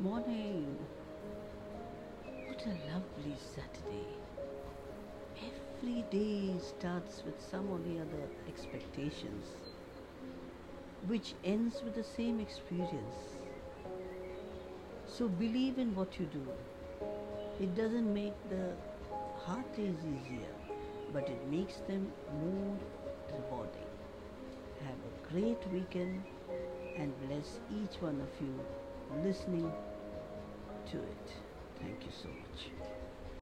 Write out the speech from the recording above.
Morning. What a lovely Saturday. Every day starts with some or the other expectations, which ends with the same experience. So believe in what you do. It doesn't make the hard days easier, but it makes them more rewarding. Have a great weekend and bless each one of you listening to it. Thank you.